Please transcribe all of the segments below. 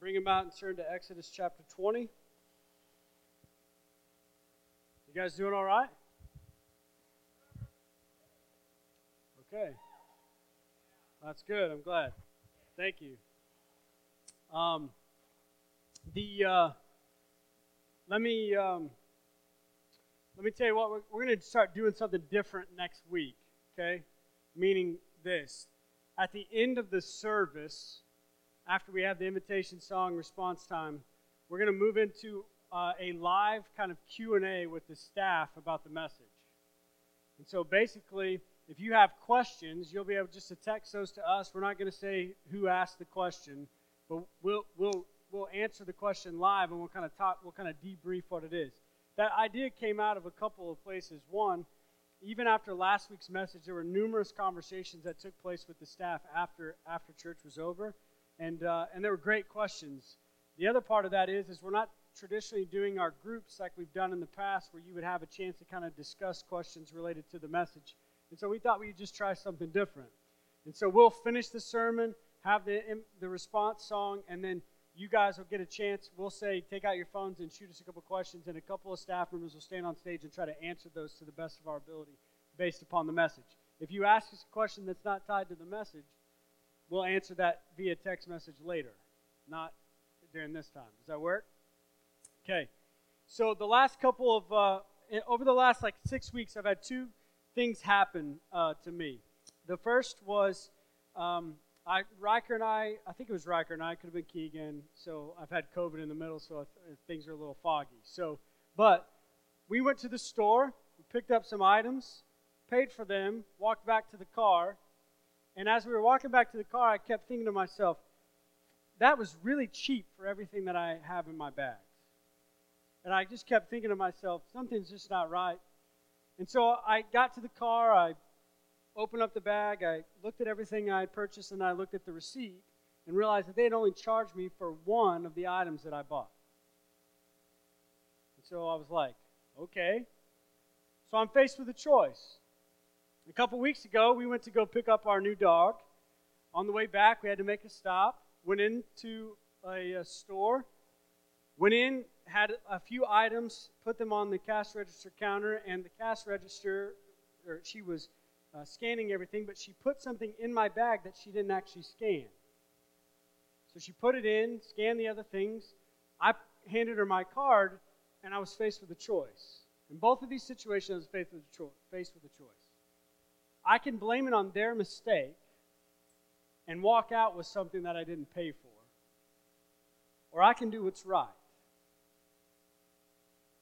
bring them out and turn to Exodus chapter 20. You guys doing all right? Okay. That's good. I'm glad. Thank you. Um, the uh, let me um, let me tell you what we're, we're going to start doing something different next week. Okay, meaning this at the end of the service, after we have the invitation song response time, we're going to move into uh, a live kind of Q&A with the staff about the message. And so basically, if you have questions, you'll be able just to text those to us. We're not going to say who asked the question, but we'll, we'll, we'll answer the question live and we'll kind of talk, we'll kind of debrief what it is. That idea came out of a couple of places. One, even after last week's message, there were numerous conversations that took place with the staff after after church was over, and uh, and there were great questions. The other part of that is is we're not traditionally doing our groups like we've done in the past, where you would have a chance to kind of discuss questions related to the message. And so we thought we'd just try something different. And so we'll finish the sermon, have the the response song, and then you guys will get a chance. We'll say, take out your phones and shoot us a couple questions, and a couple of staff members will stand on stage and try to answer those to the best of our ability based upon the message. If you ask us a question that's not tied to the message, we'll answer that via text message later, not during this time. Does that work? Okay. So the last couple of, uh, over the last like six weeks, I've had two things happen uh, to me. The first was um, I, Riker and I, I think it was Riker and I, could have been Keegan. So I've had COVID in the middle, so things are a little foggy. So, but we went to the store, we picked up some items, paid for them, walked back to the car, and as we were walking back to the car, I kept thinking to myself, that was really cheap for everything that I have in my bags. And I just kept thinking to myself, something's just not right. And so I got to the car, I opened up the bag, I looked at everything I had purchased, and I looked at the receipt and realized that they had only charged me for one of the items that I bought. And so I was like, okay. So I'm faced with a choice. A couple weeks ago, we went to go pick up our new dog. On the way back, we had to make a stop. Went into a, a store. Went in, had a few items, put them on the cash register counter, and the cash register, or she was uh, scanning everything, but she put something in my bag that she didn't actually scan. So she put it in, scanned the other things. I handed her my card, and I was faced with a choice. In both of these situations, I was faced with a, faced with a choice. I can blame it on their mistake and walk out with something that I didn't pay for, or I can do what's right.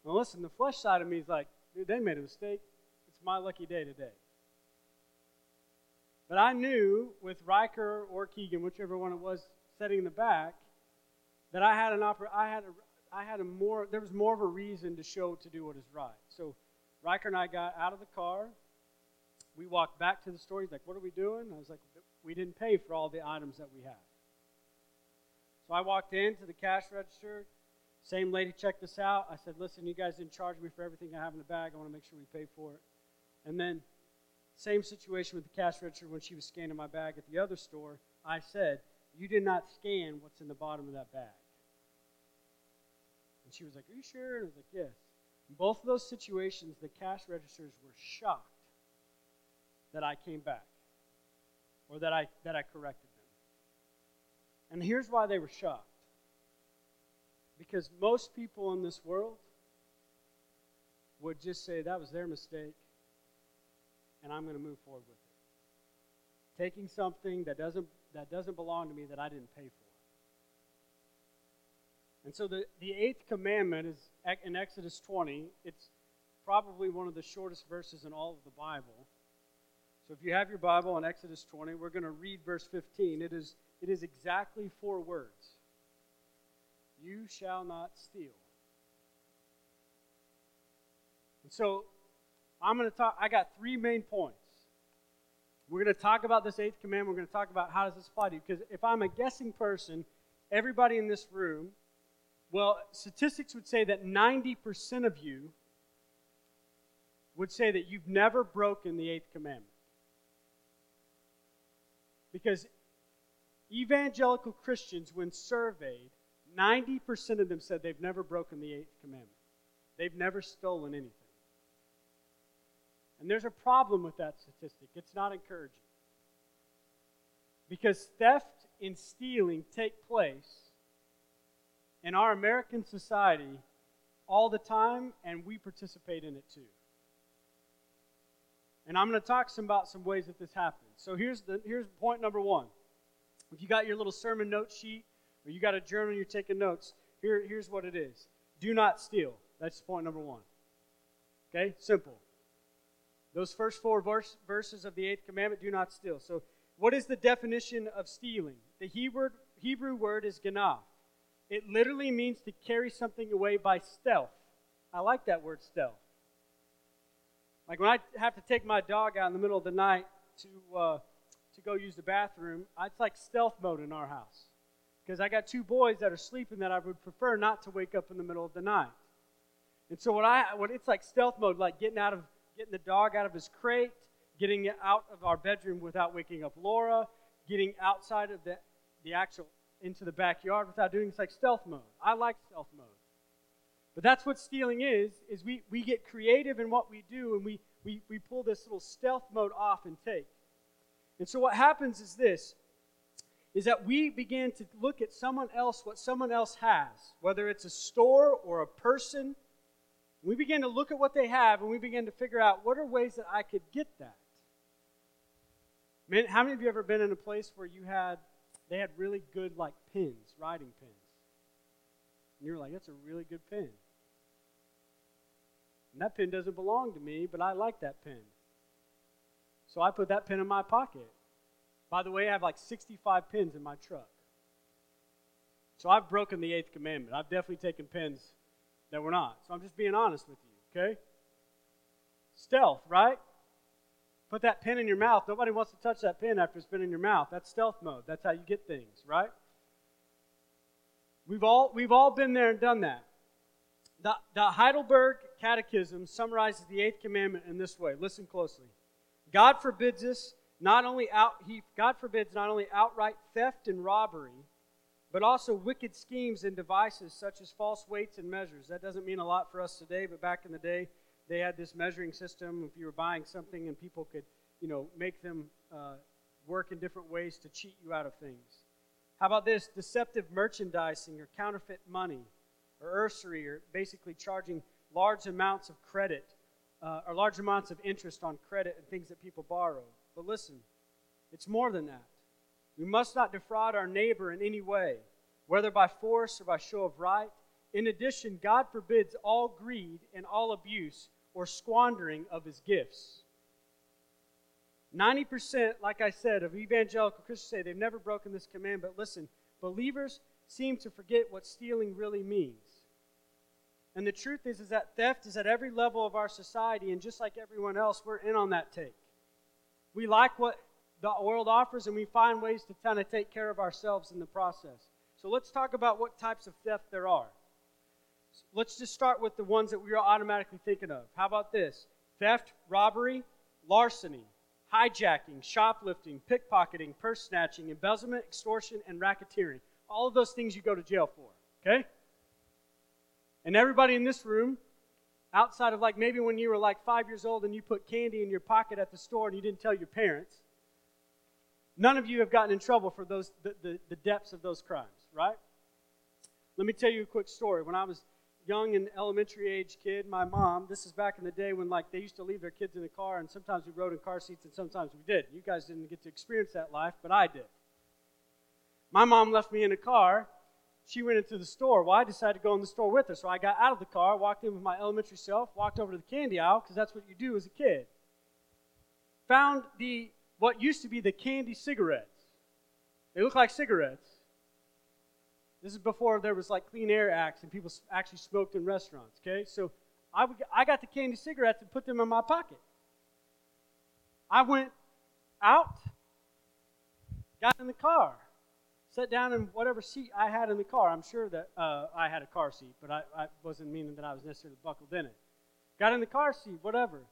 Now, listen, the flesh side of me is like, dude, they made a mistake. It's my lucky day today. But I knew with Riker or Keegan, whichever one it was, sitting in the back, that I had an oppor- I had a, I had a more there was more of a reason to show to do what is right. So Riker and I got out of the car. We walked back to the store. He's like, "What are we doing?" I was like, "We didn't pay for all the items that we have." So I walked into the cash register. Same lady checked us out. I said, "Listen, you guys didn't charge me for everything I have in the bag. I want to make sure we pay for it." And then same situation with the cash register when she was scanning my bag at the other store. I said, You did not scan what's in the bottom of that bag. And she was like, Are you sure? And I was like, Yes. In both of those situations, the cash registers were shocked that I came back or that I, that I corrected them. And here's why they were shocked because most people in this world would just say that was their mistake and I'm going to move forward with it. Taking something that doesn't, that doesn't belong to me that I didn't pay for. And so the, the eighth commandment is in Exodus 20. It's probably one of the shortest verses in all of the Bible. So if you have your Bible in Exodus 20, we're going to read verse 15. It is, it is exactly four words You shall not steal. And so I'm going to talk, I got three main points. We're going to talk about this eighth commandment. We're going to talk about how does this apply to you. Because if I'm a guessing person, everybody in this room, well, statistics would say that 90% of you would say that you've never broken the eighth commandment. Because evangelical Christians, when surveyed, 90% of them said they've never broken the eighth commandment. They've never stolen anything. And there's a problem with that statistic. It's not encouraging. Because theft and stealing take place in our American society all the time, and we participate in it too. And I'm going to talk some about some ways that this happens. So here's the here's point number one. If you got your little sermon note sheet or you got a journal you're taking notes, here, here's what it is. Do not steal. That's point number one. Okay? Simple. Those first four verse, verses of the eighth commandment do not steal. So, what is the definition of stealing? The Hebrew, Hebrew word is ganah. It literally means to carry something away by stealth. I like that word stealth. Like when I have to take my dog out in the middle of the night to, uh, to go use the bathroom, it's like stealth mode in our house. Because I got two boys that are sleeping that I would prefer not to wake up in the middle of the night. And so what I what it's like stealth mode, like getting out of getting the dog out of his crate, getting out of our bedroom without waking up Laura, getting outside of the the actual into the backyard without doing it's like stealth mode. I like stealth mode. But that's what stealing is, is we, we get creative in what we do and we, we, we pull this little stealth mode off and take. And so what happens is this is that we begin to look at someone else, what someone else has, whether it's a store or a person. We begin to look at what they have and we begin to figure out what are ways that I could get that. Man, how many of you ever been in a place where you had they had really good like pins, writing pins? And you were like, that's a really good pen. And that pen doesn't belong to me, but I like that pen. So I put that pen in my pocket. By the way, I have like 65 pins in my truck. So I've broken the eighth commandment. I've definitely taken pins that were not. So I'm just being honest with you, okay? Stealth, right? Put that pen in your mouth. Nobody wants to touch that pen after it's been in your mouth. That's stealth mode. That's how you get things, right? We've all, we've all been there and done that. The, the Heidelberg Catechism summarizes the eighth commandment in this way. Listen closely. God forbids us not only out he God forbids not only outright theft and robbery, but also wicked schemes and devices such as false weights and measures. That doesn't mean a lot for us today, but back in the day, they had this measuring system. If you were buying something and people could, you know, make them uh, work in different ways to cheat you out of things. How about this? Deceptive merchandising or counterfeit money or usury or basically charging large amounts of credit uh, or large amounts of interest on credit and things that people borrow. But listen, it's more than that. We must not defraud our neighbor in any way, whether by force or by show of right. In addition, God forbids all greed and all abuse or squandering of his gifts. 90%, like I said, of evangelical Christians say they've never broken this command, but listen, believers seem to forget what stealing really means. And the truth is, is that theft is at every level of our society, and just like everyone else, we're in on that take. We like what the world offers, and we find ways to kind of take care of ourselves in the process. So let's talk about what types of theft there are. Let's just start with the ones that we are automatically thinking of. How about this? Theft, robbery, larceny, hijacking, shoplifting, pickpocketing, purse snatching, embezzlement, extortion, and racketeering. All of those things you go to jail for, okay? And everybody in this room, outside of like maybe when you were like five years old and you put candy in your pocket at the store and you didn't tell your parents, none of you have gotten in trouble for those the, the, the depths of those crimes, right? Let me tell you a quick story. When I was young and elementary age kid, my mom, this is back in the day when like they used to leave their kids in the car and sometimes we rode in car seats and sometimes we did. You guys didn't get to experience that life, but I did. My mom left me in a car. She went into the store. Well, I decided to go in the store with her. So I got out of the car, walked in with my elementary self, walked over to the candy aisle because that's what you do as a kid. Found the what used to be the candy cigarettes. They look like cigarettes this is before there was like Clean Air Acts and people actually smoked in restaurants, okay? So I, would, I got the candy cigarettes and put them in my pocket. I went out, got in the car, sat down in whatever seat I had in the car. I'm sure that uh, I had a car seat, but I, I wasn't meaning that I was necessarily buckled in it. Got in the car seat, whatever.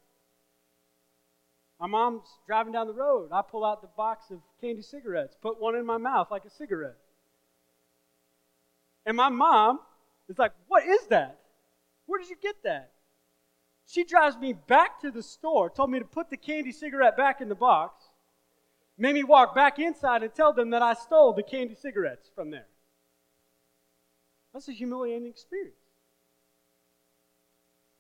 My mom's driving down the road. I pull out the box of candy cigarettes, put one in my mouth like a cigarette. And my mom is like, What is that? Where did you get that? She drives me back to the store, told me to put the candy cigarette back in the box, made me walk back inside and tell them that I stole the candy cigarettes from there. That's a humiliating experience.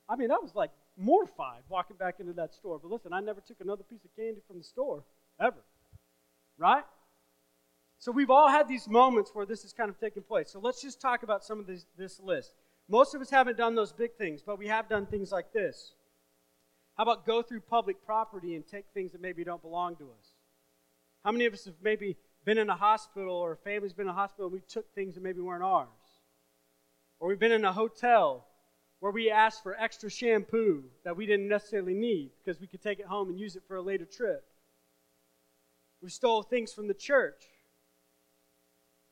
I mean, I was like mortified walking back into that store. But listen, I never took another piece of candy from the store, ever. Right? So we've all had these moments where this has kind of taken place. So let's just talk about some of this, this list. Most of us haven't done those big things, but we have done things like this. How about go through public property and take things that maybe don't belong to us? How many of us have maybe been in a hospital or a family's been in a hospital and we took things that maybe weren't ours? Or we've been in a hotel where we asked for extra shampoo that we didn't necessarily need because we could take it home and use it for a later trip. We stole things from the church.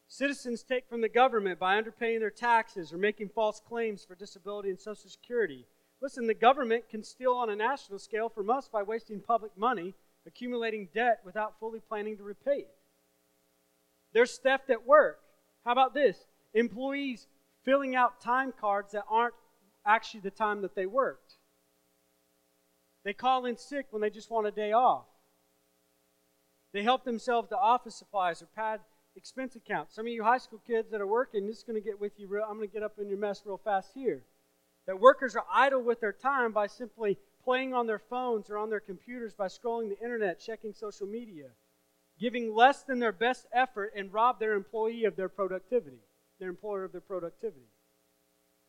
Citizens take from the government by underpaying their taxes or making false claims for disability and Social Security. Listen, the government can steal on a national scale from us by wasting public money, accumulating debt without fully planning to repay it. There's theft at work. How about this? Employees filling out time cards that aren't actually the time that they worked. They call in sick when they just want a day off. They help themselves to office supplies or pad expense accounts. Some of you high school kids that are working, this is going to get with you real. I'm going to get up in your mess real fast here. That workers are idle with their time by simply playing on their phones or on their computers by scrolling the internet, checking social media, giving less than their best effort and rob their employee of their productivity, their employer of their productivity.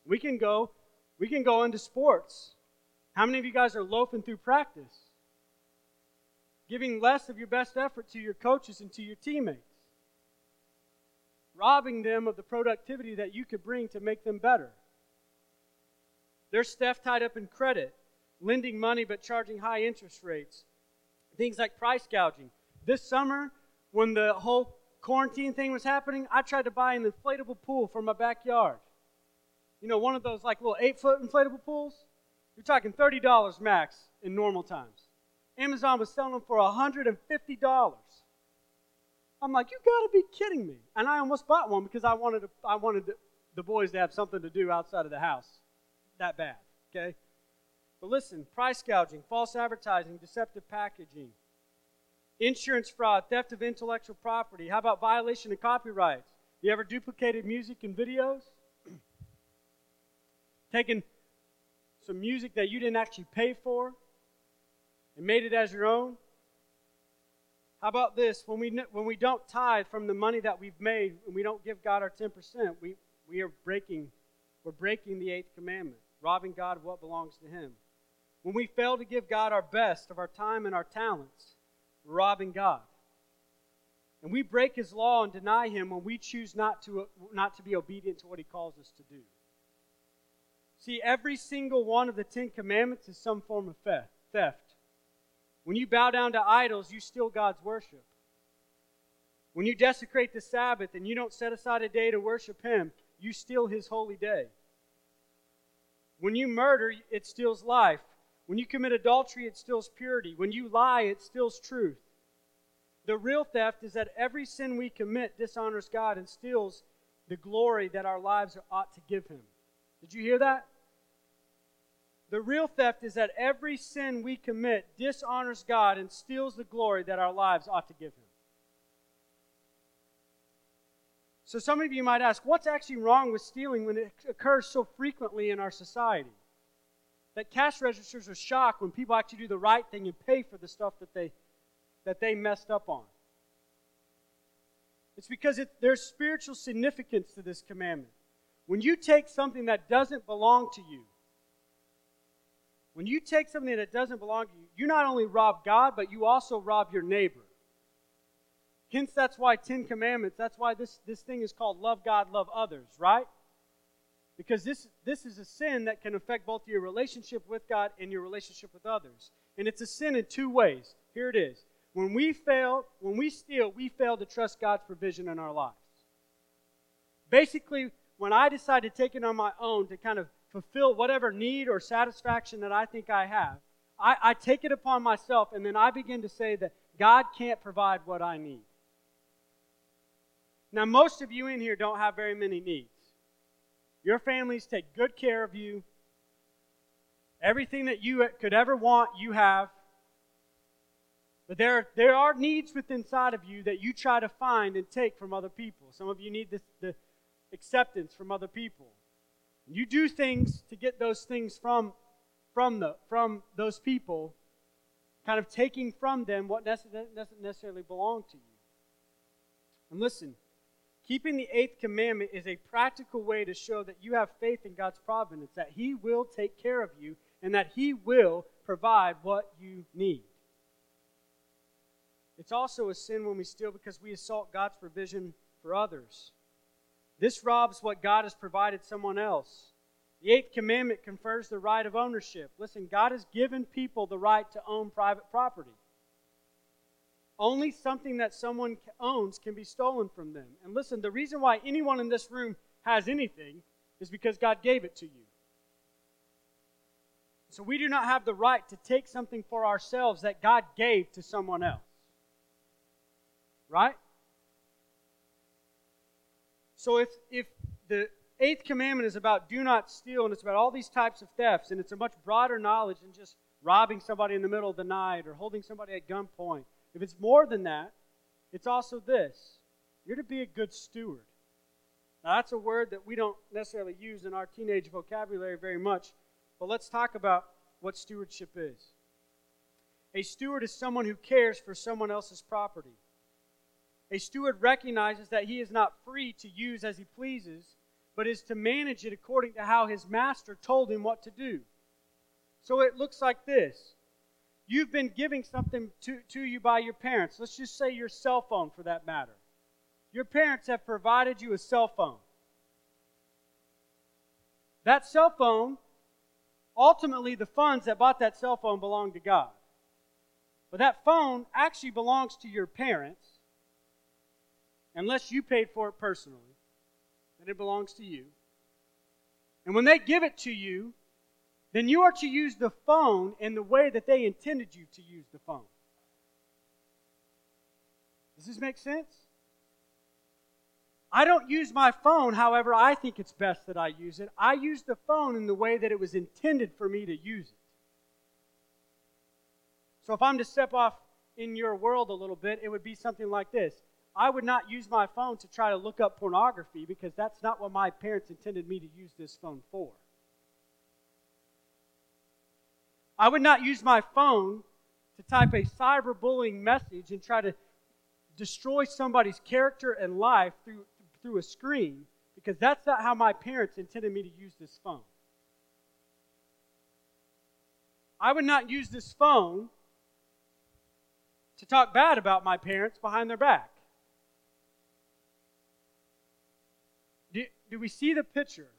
We can go we can go into sports. How many of you guys are loafing through practice? Giving less of your best effort to your coaches and to your teammates. Robbing them of the productivity that you could bring to make them better. There's stuff tied up in credit, lending money but charging high interest rates. Things like price gouging. This summer, when the whole quarantine thing was happening, I tried to buy an inflatable pool for my backyard you know, one of those like little eight foot inflatable pools, you're talking $30 max in normal times. Amazon was selling them for $150. I'm like, you gotta be kidding me. And I almost bought one because I wanted, to, I wanted the boys to have something to do outside of the house. That bad, okay? But listen, price gouging, false advertising, deceptive packaging, insurance fraud, theft of intellectual property. How about violation of copyrights? You ever duplicated music and videos? taken some music that you didn't actually pay for and made it as your own? How about this? When we, when we don't tithe from the money that we've made and we don't give God our 10%, we, we are breaking, we're breaking the eighth commandment, robbing God of what belongs to Him. When we fail to give God our best of our time and our talents, we're robbing God. And we break His law and deny Him when we choose not to, not to be obedient to what He calls us to do. See, every single one of the Ten Commandments is some form of theft. When you bow down to idols, you steal God's worship. When you desecrate the Sabbath and you don't set aside a day to worship Him, you steal His holy day. When you murder, it steals life. When you commit adultery, it steals purity. When you lie, it steals truth. The real theft is that every sin we commit dishonors God and steals the glory that our lives ought to give Him. Did you hear that? The real theft is that every sin we commit dishonors God and steals the glory that our lives ought to give Him. So, some of you might ask, what's actually wrong with stealing when it occurs so frequently in our society? That cash registers are shocked when people actually do the right thing and pay for the stuff that they, that they messed up on. It's because it, there's spiritual significance to this commandment. When you take something that doesn't belong to you, when you take something that doesn't belong to you, you not only rob God, but you also rob your neighbor. Hence, that's why Ten Commandments, that's why this, this thing is called love God, love others, right? Because this, this is a sin that can affect both your relationship with God and your relationship with others. And it's a sin in two ways. Here it is. When we fail, when we steal, we fail to trust God's provision in our lives. Basically, when I decide to take it on my own to kind of fulfill whatever need or satisfaction that I think I have. I, I take it upon myself, and then I begin to say that God can't provide what I need. Now, most of you in here don't have very many needs. Your families take good care of you. Everything that you could ever want, you have. But there, there are needs within inside of you that you try to find and take from other people. Some of you need this, the acceptance from other people. You do things to get those things from, from, the, from those people, kind of taking from them what doesn't necessarily belong to you. And listen, keeping the eighth commandment is a practical way to show that you have faith in God's providence, that He will take care of you, and that He will provide what you need. It's also a sin when we steal because we assault God's provision for others. This robs what God has provided someone else. The eighth commandment confers the right of ownership. Listen, God has given people the right to own private property. Only something that someone owns can be stolen from them. And listen, the reason why anyone in this room has anything is because God gave it to you. So we do not have the right to take something for ourselves that God gave to someone else. Right? So if if the eighth commandment is about do not steal and it's about all these types of thefts and it's a much broader knowledge than just robbing somebody in the middle of the night or holding somebody at gunpoint. If it's more than that, it's also this. You're to be a good steward. Now, that's a word that we don't necessarily use in our teenage vocabulary very much, but let's talk about what stewardship is. A steward is someone who cares for someone else's property. A steward recognizes that he is not free to use as he pleases, but is to manage it according to how his master told him what to do. So it looks like this You've been giving something to, to you by your parents. Let's just say your cell phone for that matter. Your parents have provided you a cell phone. That cell phone, ultimately, the funds that bought that cell phone belong to God. But that phone actually belongs to your parents unless you paid for it personally, then it belongs to you. And when they give it to you, then you are to use the phone in the way that they intended you to use the phone. Does this make sense? I don't use my phone however I think it's best that I use it. I use the phone in the way that it was intended for me to use it. So if I'm to step off in your world a little bit, it would be something like this I would not use my phone to try to look up pornography because that's not what my parents intended me to use this phone for. I would not use my phone to type a cyberbullying message and try to destroy somebody's character and life through, through a screen because that's not how my parents intended me to use this phone. I would not use this phone to talk bad about my parents behind their back. do do we see the picture?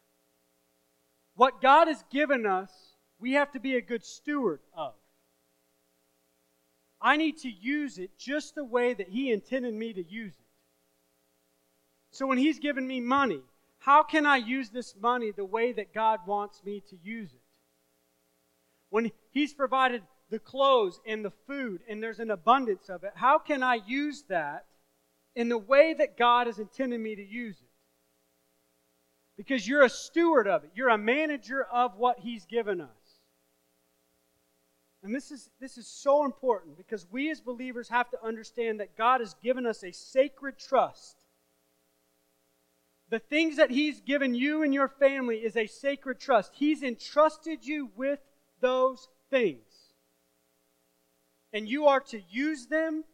What God has given us, we have to be a good steward of. I need to use it just the way that He intended me to use it. So when He's given me money, how can I use this money the way that God wants me to use it? When He's provided the clothes and the food and there's an abundance of it, how can I use that in the way that God has intended me to use it? because you're a steward of it. You're a manager of what He's given us. And this is, this is so important because we as believers have to understand that God has given us a sacred trust. The things that He's given you and your family is a sacred trust. He's entrusted you with those things. And you are to use them,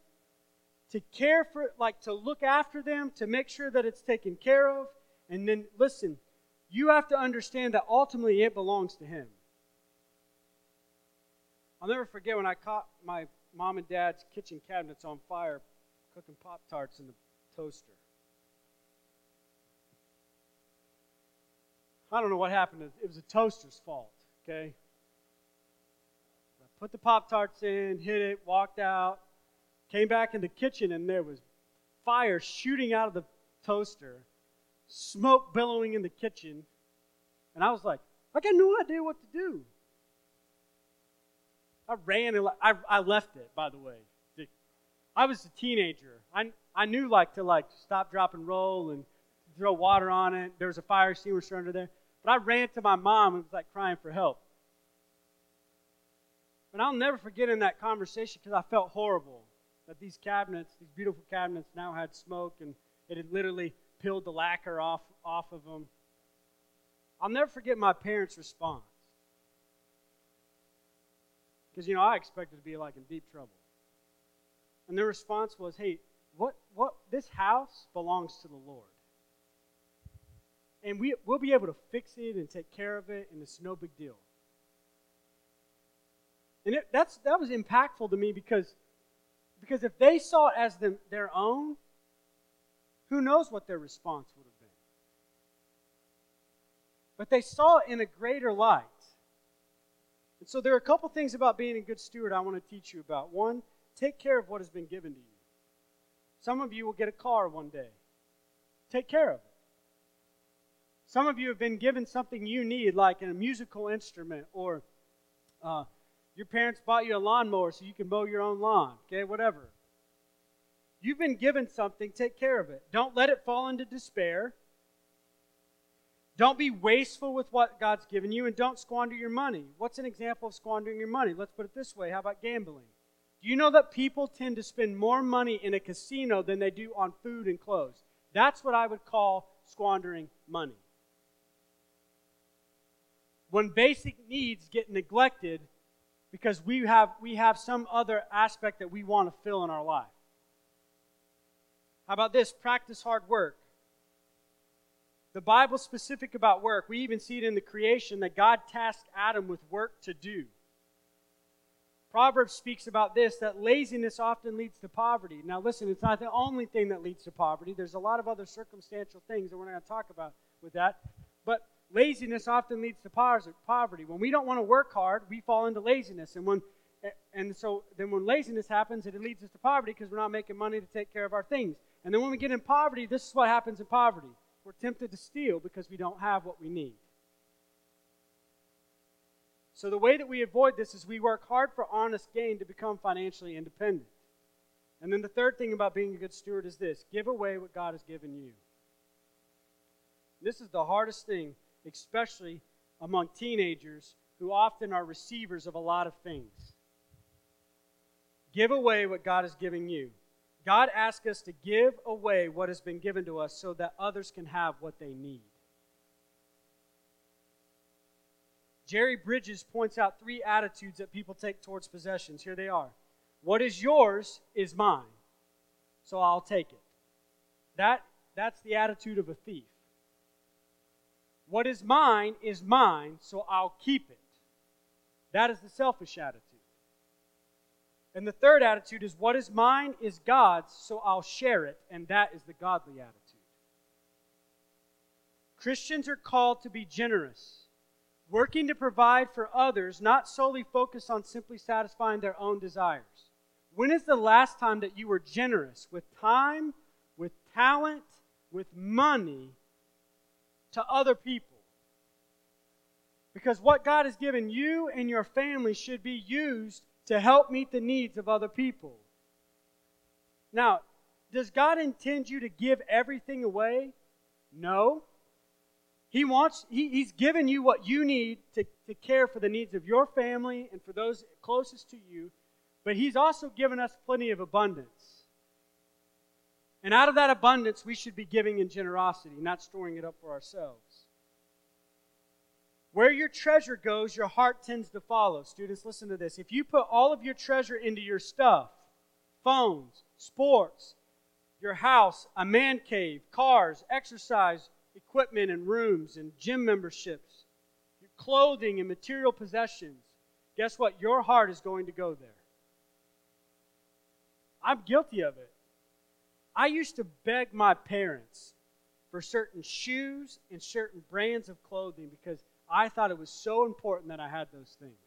to care for, like to look after them, to make sure that it's taken care of, and then, listen, you have to understand that ultimately it belongs to Him. I'll never forget when I caught my mom and dad's kitchen cabinets on fire cooking Pop Tarts in the toaster. I don't know what happened. It was a toaster's fault, okay? I put the Pop Tarts in, hit it, walked out, came back in the kitchen, and there was fire shooting out of the toaster smoke billowing in the kitchen. And I was like, I got no idea what to do. I ran and I, I left it, by the way. I was a teenager. I, I knew like to like stop, drop, and roll and throw water on it. There was a fire extinguisher under there. But I ran to my mom and was like crying for help. But I'll never forget in that conversation because I felt horrible that these cabinets, these beautiful cabinets, now had smoke and it had literally peeled the lacquer off, off of them. I'll never forget my parents' response. Because, you know, I expected to be like in deep trouble. And their response was, hey, what, what, this house belongs to the Lord. And we, we'll be able to fix it and take care of it, and it's no big deal. And it, that's, that was impactful to me because, because if they saw it as them, their own, who knows what their response would have been. But they saw it in a greater light. And so there are a couple things about being a good steward I want to teach you about. One, take care of what has been given to you. Some of you will get a car one day. Take care of it. Some of you have been given something you need, like a musical instrument, or uh, your parents bought you a lawnmower so you can mow your own lawn, okay, whatever. You've been given something, take care of it. Don't let it fall into despair. Don't be wasteful with what God's given you, and don't squander your money. What's an example of squandering your money? Let's put it this way how about gambling? Do you know that people tend to spend more money in a casino than they do on food and clothes? That's what I would call squandering money. When basic needs get neglected because we have, we have some other aspect that we want to fill in our life. How about this? Practice hard work. The Bible's specific about work. We even see it in the creation that God tasked Adam with work to do. Proverbs speaks about this that laziness often leads to poverty. Now, listen, it's not the only thing that leads to poverty. There's a lot of other circumstantial things that we're not going to talk about with that. But laziness often leads to poverty. When we don't want to work hard, we fall into laziness. And when and so then when laziness happens, it leads us to poverty because we're not making money to take care of our things. And then when we get in poverty, this is what happens in poverty. We're tempted to steal because we don't have what we need. So, the way that we avoid this is we work hard for honest gain to become financially independent. And then the third thing about being a good steward is this give away what God has given you. This is the hardest thing, especially among teenagers who often are receivers of a lot of things. Give away what God has given you. God asks us to give away what has been given to us so that others can have what they need. Jerry Bridges points out three attitudes that people take towards possessions. Here they are What is yours is mine, so I'll take it. That, that's the attitude of a thief. What is mine is mine, so I'll keep it. That is the selfish attitude. And the third attitude is what is mine is God's, so I'll share it, and that is the godly attitude. Christians are called to be generous, working to provide for others, not solely focused on simply satisfying their own desires. When is the last time that you were generous with time, with talent, with money to other people? Because what God has given you and your family should be used to help meet the needs of other people. Now, does God intend you to give everything away? No. He wants, he, He's given you what you need to, to care for the needs of your family and for those closest to you, but He's also given us plenty of abundance. And out of that abundance, we should be giving in generosity, not storing it up for ourselves. Where your treasure goes, your heart tends to follow. Students, listen to this. If you put all of your treasure into your stuff, phones, sports, your house, a man cave, cars, exercise equipment and rooms and gym memberships, your clothing and material possessions, guess what? Your heart is going to go there. I'm guilty of it. I used to beg my parents for certain shoes and certain brands of clothing because I thought it was so important that I had those things.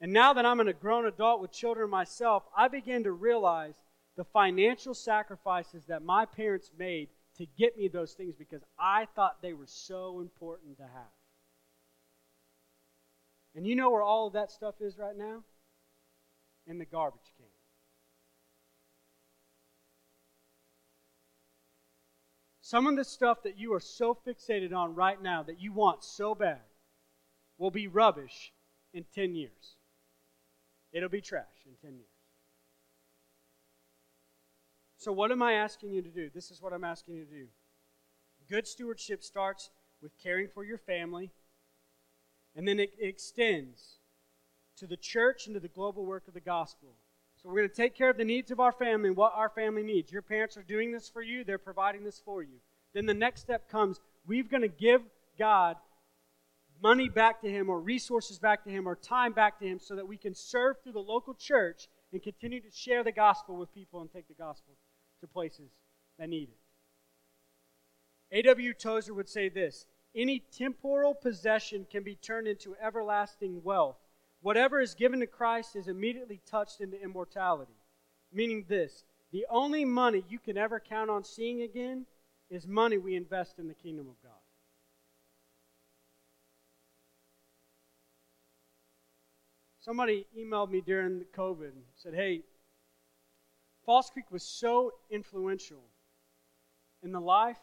And now that I'm a grown adult with children myself, I begin to realize the financial sacrifices that my parents made to get me those things because I thought they were so important to have. And you know where all of that stuff is right now? In the garbage can. Some of the stuff that you are so fixated on right now that you want so bad will be rubbish in 10 years. It'll be trash in 10 years. So, what am I asking you to do? This is what I'm asking you to do. Good stewardship starts with caring for your family, and then it extends to the church and to the global work of the gospel. So we're going to take care of the needs of our family and what our family needs. Your parents are doing this for you, they're providing this for you. Then the next step comes we're going to give God money back to Him, or resources back to Him, or time back to Him so that we can serve through the local church and continue to share the gospel with people and take the gospel to places that need it. A.W. Tozer would say this Any temporal possession can be turned into everlasting wealth Whatever is given to Christ is immediately touched into immortality. Meaning this the only money you can ever count on seeing again is money we invest in the kingdom of God. Somebody emailed me during the COVID and said, Hey, Falls Creek was so influential in the life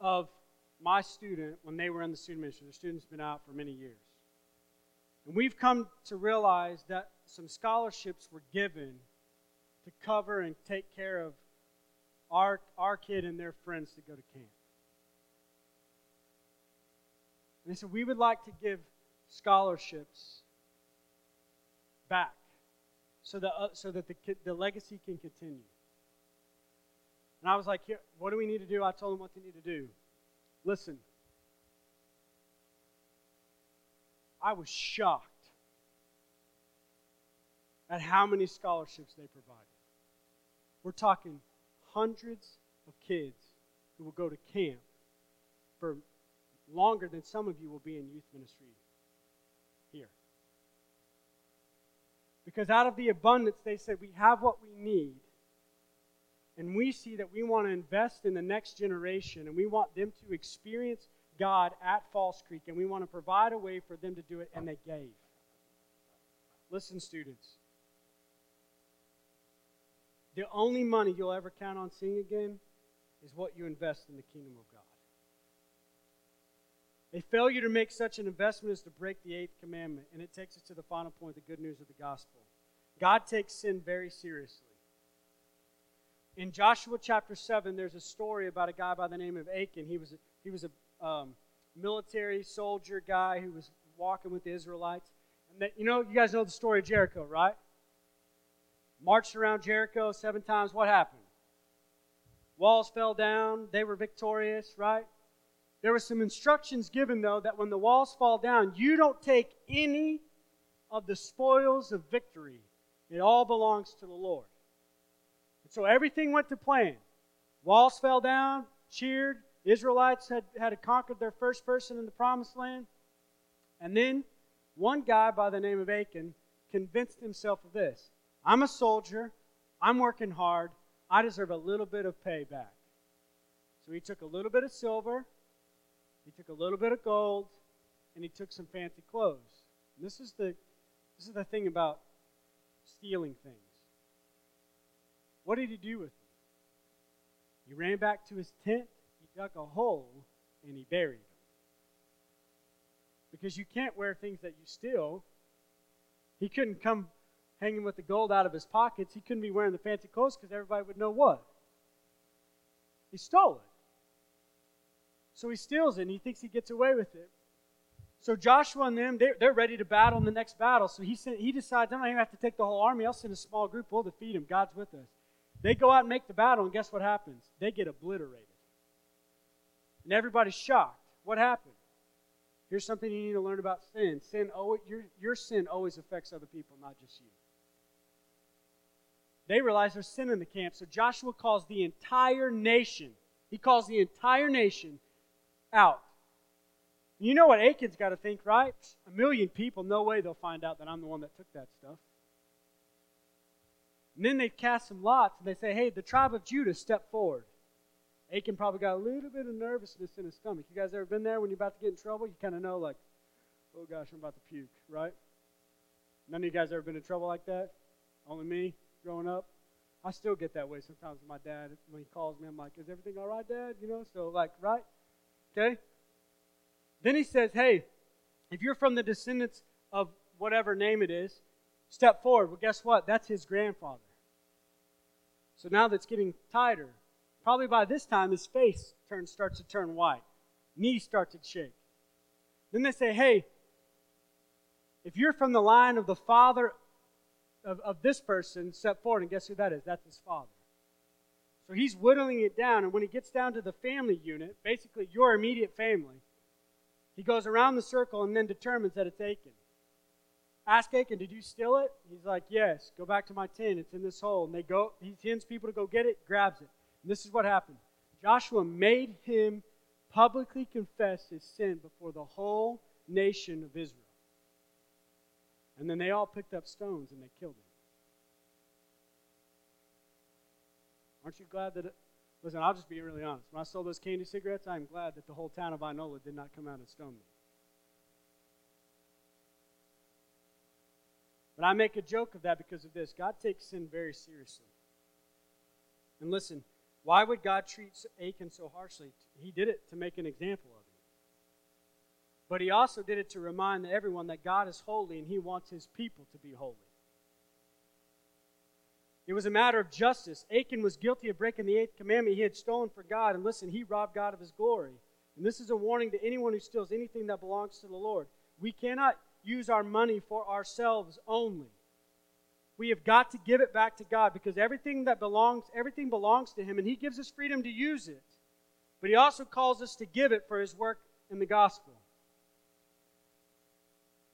of my student when they were in the student ministry. The student's been out for many years. And we've come to realize that some scholarships were given to cover and take care of our, our kid and their friends to go to camp. And they said, We would like to give scholarships back so that, uh, so that the, the legacy can continue. And I was like, What do we need to do? I told them what they need to do. Listen, I was shocked at how many scholarships they provided. We're talking hundreds of kids who will go to camp for longer than some of you will be in youth ministry here. Because out of the abundance, they said, we have what we need. And we see that we want to invest in the next generation and we want them to experience God at Falls Creek, and we want to provide a way for them to do it, and they gave. Listen, students. The only money you'll ever count on seeing again is what you invest in the kingdom of God. A failure to make such an investment is to break the eighth commandment, and it takes us to the final point the good news of the gospel. God takes sin very seriously. In Joshua chapter 7, there's a story about a guy by the name of Achan. He was a, he was a um, military soldier guy who was walking with the Israelites. And that, you know, you guys know the story of Jericho, right? Marched around Jericho seven times. What happened? Walls fell down. They were victorious, right? There were some instructions given, though, that when the walls fall down, you don't take any of the spoils of victory. It all belongs to the Lord. And so everything went to plan. Walls fell down, cheered, Israelites had, had conquered their first person in the promised land. And then one guy by the name of Achan convinced himself of this I'm a soldier, I'm working hard, I deserve a little bit of payback. So he took a little bit of silver, he took a little bit of gold, and he took some fancy clothes. And this is the this is the thing about stealing things. What did he do with them? He ran back to his tent dug a hole and he buried them. Because you can't wear things that you steal. He couldn't come hanging with the gold out of his pockets. He couldn't be wearing the fancy clothes because everybody would know what? He stole it. So he steals it and he thinks he gets away with it. So Joshua and them, they're, they're ready to battle in the next battle. So he, sent, he decides, I'm not even have to take the whole army. I'll send a small group. We'll defeat him. God's with us. They go out and make the battle, and guess what happens? They get obliterated. And everybody's shocked. What happened? Here's something you need to learn about sin. Sin always, your, your sin always affects other people, not just you. They realize there's sin in the camp, so Joshua calls the entire nation. He calls the entire nation out. You know what Achan's got to think, right? A million people, no way they'll find out that I'm the one that took that stuff. And then they cast some lots and they say, hey, the tribe of Judah, step forward. Achan probably got a little bit of nervousness in his stomach. You guys ever been there when you're about to get in trouble? You kind of know, like, oh gosh, I'm about to puke, right? None of you guys ever been in trouble like that? Only me growing up? I still get that way sometimes with my dad. When he calls me, I'm like, is everything all right, Dad? You know, so like, right? Okay? Then he says, hey, if you're from the descendants of whatever name it is, step forward. Well, guess what? That's his grandfather. So now that's getting tighter. Probably by this time, his face turns, starts to turn white. Knees start to shake. Then they say, hey, if you're from the line of the father of, of this person, step forward, and guess who that is? That's his father. So he's whittling it down, and when he gets down to the family unit, basically your immediate family, he goes around the circle and then determines that it's Achan. Ask Achan, did you steal it? He's like, yes. Go back to my tent. It's in this hole. And they go, he sends people to go get it, grabs it. And this is what happened. Joshua made him publicly confess his sin before the whole nation of Israel. And then they all picked up stones and they killed him. Aren't you glad that it, listen, I'll just be really honest. When I sold those candy cigarettes, I'm glad that the whole town of Inola did not come out and stone me. But I make a joke of that because of this. God takes sin very seriously. And listen, why would God treat Achan so harshly? He did it to make an example of him. But he also did it to remind everyone that God is holy and he wants his people to be holy. It was a matter of justice. Achan was guilty of breaking the eighth commandment. He had stolen for God. And listen, he robbed God of his glory. And this is a warning to anyone who steals anything that belongs to the Lord. We cannot use our money for ourselves only. We have got to give it back to God because everything that belongs, everything belongs to Him, and He gives us freedom to use it. But He also calls us to give it for His work in the gospel.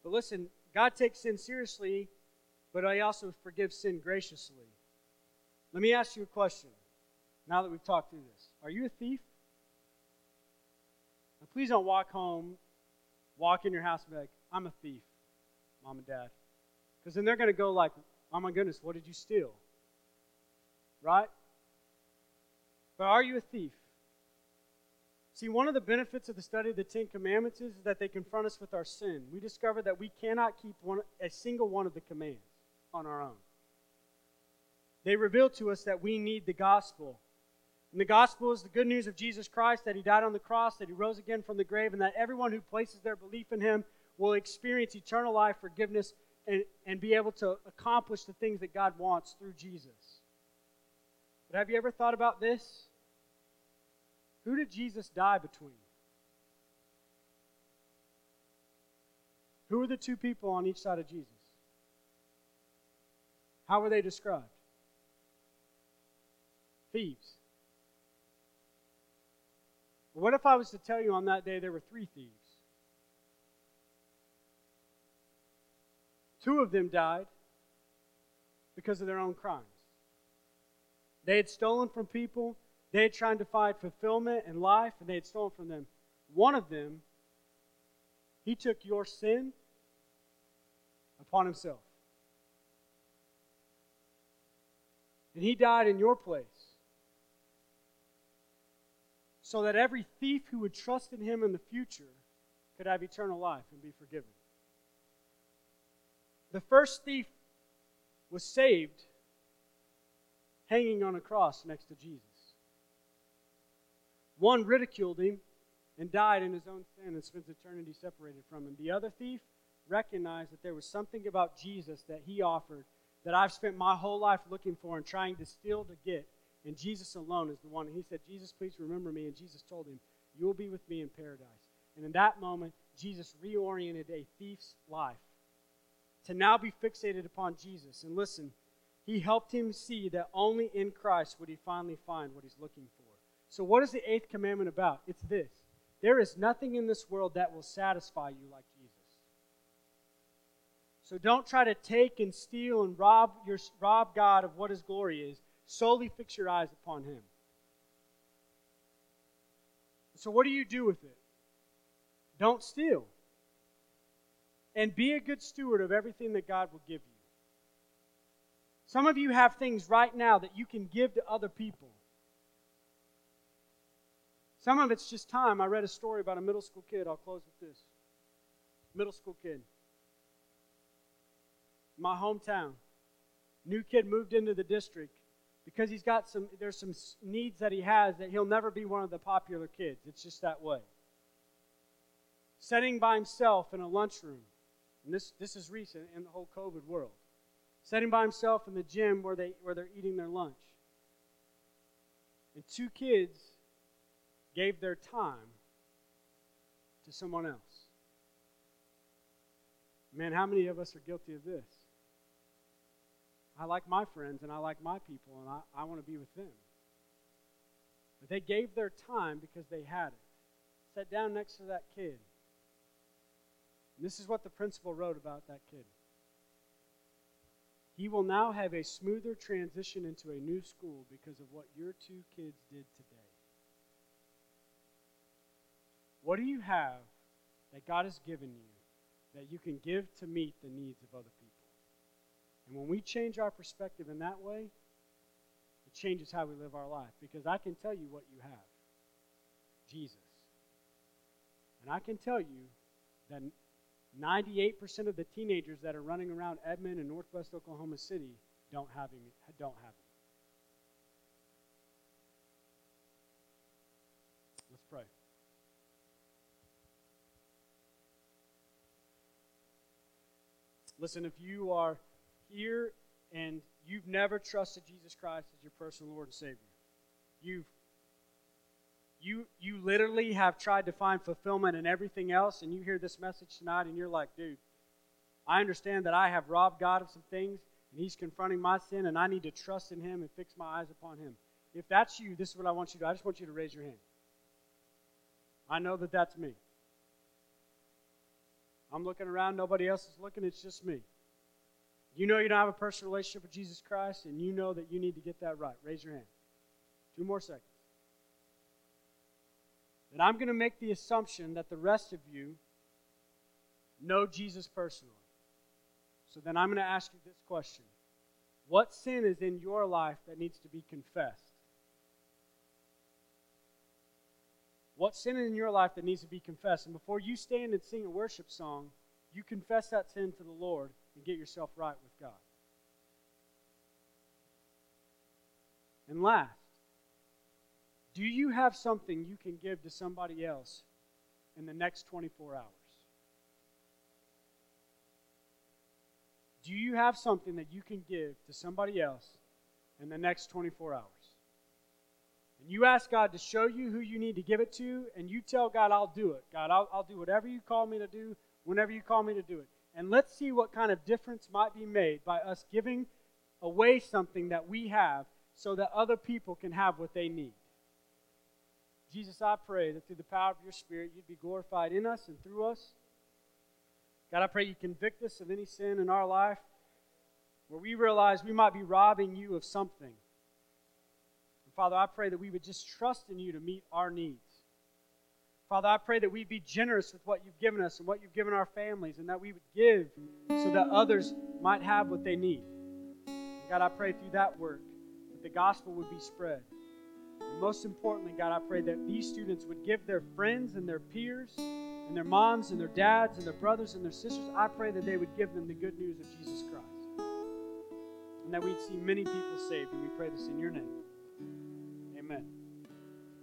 But listen, God takes sin seriously, but He also forgives sin graciously. Let me ask you a question now that we've talked through this. Are you a thief? Now, please don't walk home, walk in your house and be like, I'm a thief, mom and dad. Because then they're going to go like, oh my goodness, what did you steal? Right? But are you a thief? See, one of the benefits of the study of the Ten Commandments is that they confront us with our sin. We discover that we cannot keep one, a single one of the commands on our own. They reveal to us that we need the gospel. And the gospel is the good news of Jesus Christ, that he died on the cross, that he rose again from the grave, and that everyone who places their belief in him will experience eternal life, forgiveness, and, and be able to accomplish the things that God wants through Jesus. But have you ever thought about this? Who did Jesus die between? Who were the two people on each side of Jesus? How were they described? Thieves. What if I was to tell you on that day there were three thieves? Two of them died because of their own crimes. They had stolen from people, they had tried to find fulfillment and life, and they had stolen from them. One of them, he took your sin upon himself. And he died in your place. So that every thief who would trust in him in the future could have eternal life and be forgiven. The first thief was saved hanging on a cross next to Jesus. One ridiculed him and died in his own sin and spent eternity separated from him. The other thief recognized that there was something about Jesus that he offered that I've spent my whole life looking for and trying to steal to get. And Jesus alone is the one. And he said, Jesus, please remember me. And Jesus told him, You will be with me in paradise. And in that moment, Jesus reoriented a thief's life to now be fixated upon Jesus. And listen, he helped him see that only in Christ would he finally find what he's looking for. So, what is the eighth commandment about? It's this there is nothing in this world that will satisfy you like Jesus. So, don't try to take and steal and rob, your, rob God of what his glory is. Solely fix your eyes upon him. So, what do you do with it? Don't steal and be a good steward of everything that God will give you. Some of you have things right now that you can give to other people. Some of it's just time. I read a story about a middle school kid. I'll close with this. Middle school kid. My hometown. New kid moved into the district. because he's got some there's some needs that he has that he'll never be one of the popular kids. It's just that way. Sitting by himself in a lunchroom, and this this is recent in the whole COVID world. Sitting by himself in the gym where they where they're eating their lunch. And two kids gave their time to someone else. Man, how many of us are guilty of this? I like my friends and I like my people and I, I want to be with them. But they gave their time because they had it. Sat down next to that kid. And this is what the principal wrote about that kid. He will now have a smoother transition into a new school because of what your two kids did today. What do you have that God has given you that you can give to meet the needs of other people? And when we change our perspective in that way, it changes how we live our life. Because I can tell you what you have Jesus. And I can tell you that 98% of the teenagers that are running around Edmond and Northwest Oklahoma City don't have him. Don't have him. Let's pray. Listen, if you are here and you've never trusted Jesus Christ as your personal Lord and Savior, you've you you literally have tried to find fulfillment in everything else, and you hear this message tonight, and you're like, dude, I understand that I have robbed God of some things, and He's confronting my sin, and I need to trust in Him and fix my eyes upon Him. If that's you, this is what I want you to do. I just want you to raise your hand. I know that that's me. I'm looking around, nobody else is looking, it's just me. You know you don't have a personal relationship with Jesus Christ, and you know that you need to get that right. Raise your hand. Two more seconds. And I'm going to make the assumption that the rest of you know Jesus personally. So then I'm going to ask you this question What sin is in your life that needs to be confessed? What sin in your life that needs to be confessed? And before you stand and sing a worship song, you confess that sin to the Lord and get yourself right with God. And last, do you have something you can give to somebody else in the next 24 hours? Do you have something that you can give to somebody else in the next 24 hours? And you ask God to show you who you need to give it to, and you tell God, I'll do it. God, I'll, I'll do whatever you call me to do, whenever you call me to do it. And let's see what kind of difference might be made by us giving away something that we have so that other people can have what they need. Jesus, I pray that through the power of your Spirit, you'd be glorified in us and through us. God, I pray you convict us of any sin in our life where we realize we might be robbing you of something. And Father, I pray that we would just trust in you to meet our needs. Father, I pray that we'd be generous with what you've given us and what you've given our families, and that we would give so that others might have what they need. And God, I pray through that work that the gospel would be spread. And most importantly, God, I pray that these students would give their friends and their peers and their moms and their dads and their brothers and their sisters, I pray that they would give them the good news of Jesus Christ. And that we'd see many people saved. And we pray this in your name. Amen.